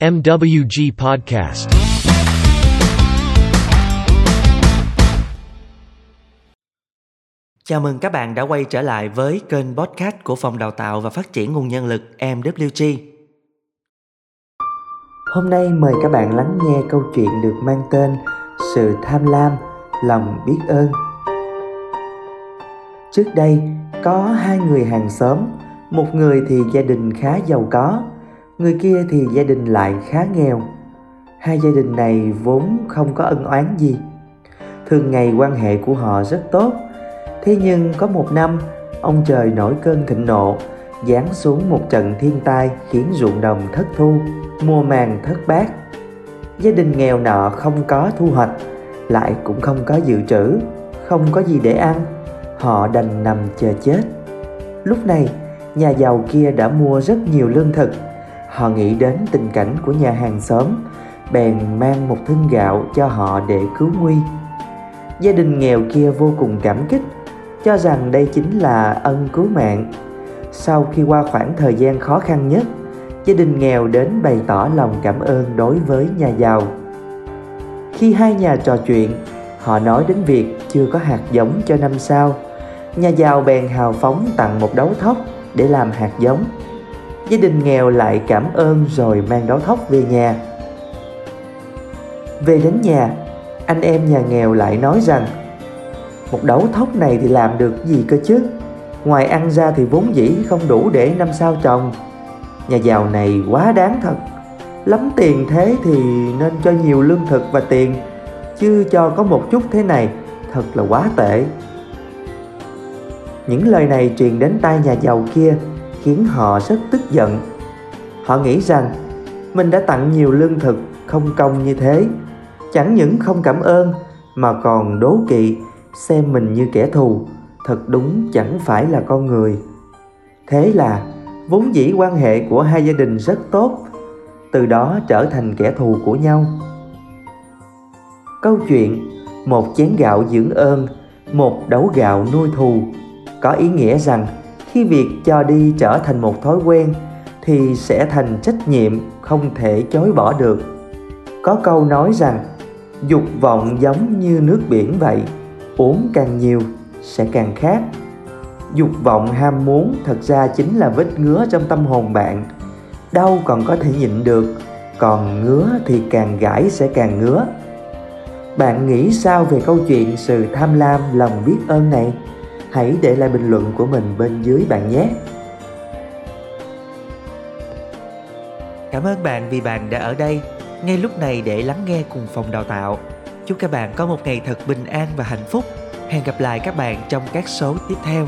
MWG Podcast. Chào mừng các bạn đã quay trở lại với kênh podcast của Phòng Đào tạo và Phát triển Nguồn Nhân lực MWG. Hôm nay mời các bạn lắng nghe câu chuyện được mang tên Sự tham lam, lòng biết ơn. Trước đây, có hai người hàng xóm, một người thì gia đình khá giàu có, người kia thì gia đình lại khá nghèo. Hai gia đình này vốn không có ân oán gì. Thường ngày quan hệ của họ rất tốt, Thế nhưng có một năm, ông trời nổi cơn thịnh nộ, giáng xuống một trận thiên tai khiến ruộng đồng thất thu, mùa màng thất bát. Gia đình nghèo nọ không có thu hoạch, lại cũng không có dự trữ, không có gì để ăn. Họ đành nằm chờ chết. Lúc này, nhà giàu kia đã mua rất nhiều lương thực. Họ nghĩ đến tình cảnh của nhà hàng xóm, bèn mang một thưng gạo cho họ để cứu nguy. Gia đình nghèo kia vô cùng cảm kích cho rằng đây chính là ân cứu mạng. Sau khi qua khoảng thời gian khó khăn nhất, gia đình nghèo đến bày tỏ lòng cảm ơn đối với nhà giàu. Khi hai nhà trò chuyện, họ nói đến việc chưa có hạt giống cho năm sau. Nhà giàu bèn hào phóng tặng một đấu thóc để làm hạt giống. Gia đình nghèo lại cảm ơn rồi mang đó thóc về nhà. Về đến nhà, anh em nhà nghèo lại nói rằng một đấu thóc này thì làm được gì cơ chứ? Ngoài ăn ra thì vốn dĩ không đủ để năm sau trồng. Nhà giàu này quá đáng thật. Lắm tiền thế thì nên cho nhiều lương thực và tiền chứ cho có một chút thế này thật là quá tệ. Những lời này truyền đến tai nhà giàu kia khiến họ rất tức giận. Họ nghĩ rằng, mình đã tặng nhiều lương thực không công như thế. Chẳng những không cảm ơn, mà còn đố kỵ, xem mình như kẻ thù. Thật đúng, chẳng phải là con người. Thế là, vốn dĩ quan hệ của hai gia đình rất tốt, từ đó trở thành kẻ thù của nhau. Câu chuyện, một chén gạo dưỡng ơn, một đấu gạo nuôi thù, có ý nghĩa rằng khi việc cho đi trở thành một thói quen thì sẽ thành trách nhiệm không thể chối bỏ được. Có câu nói rằng, dục vọng giống như nước biển vậy, uống càng nhiều sẽ càng khát. dục vọng ham muốn thật ra chính là vết ngứa trong tâm hồn bạn. Đau còn có thể nhịn được, còn ngứa thì càng gãi sẽ càng ngứa. Bạn nghĩ sao về câu chuyện sự tham lam lòng biết ơn này? Hãy để lại bình luận của mình bên dưới bạn nhé cảm ơn bạn vì bạn đã ở đây ngay lúc này để lắng nghe cùng phòng đào tạo Chúc các bạn có một ngày thật bình an và hạnh phúc. Hẹn gặp lại các bạn trong các số tiếp theo.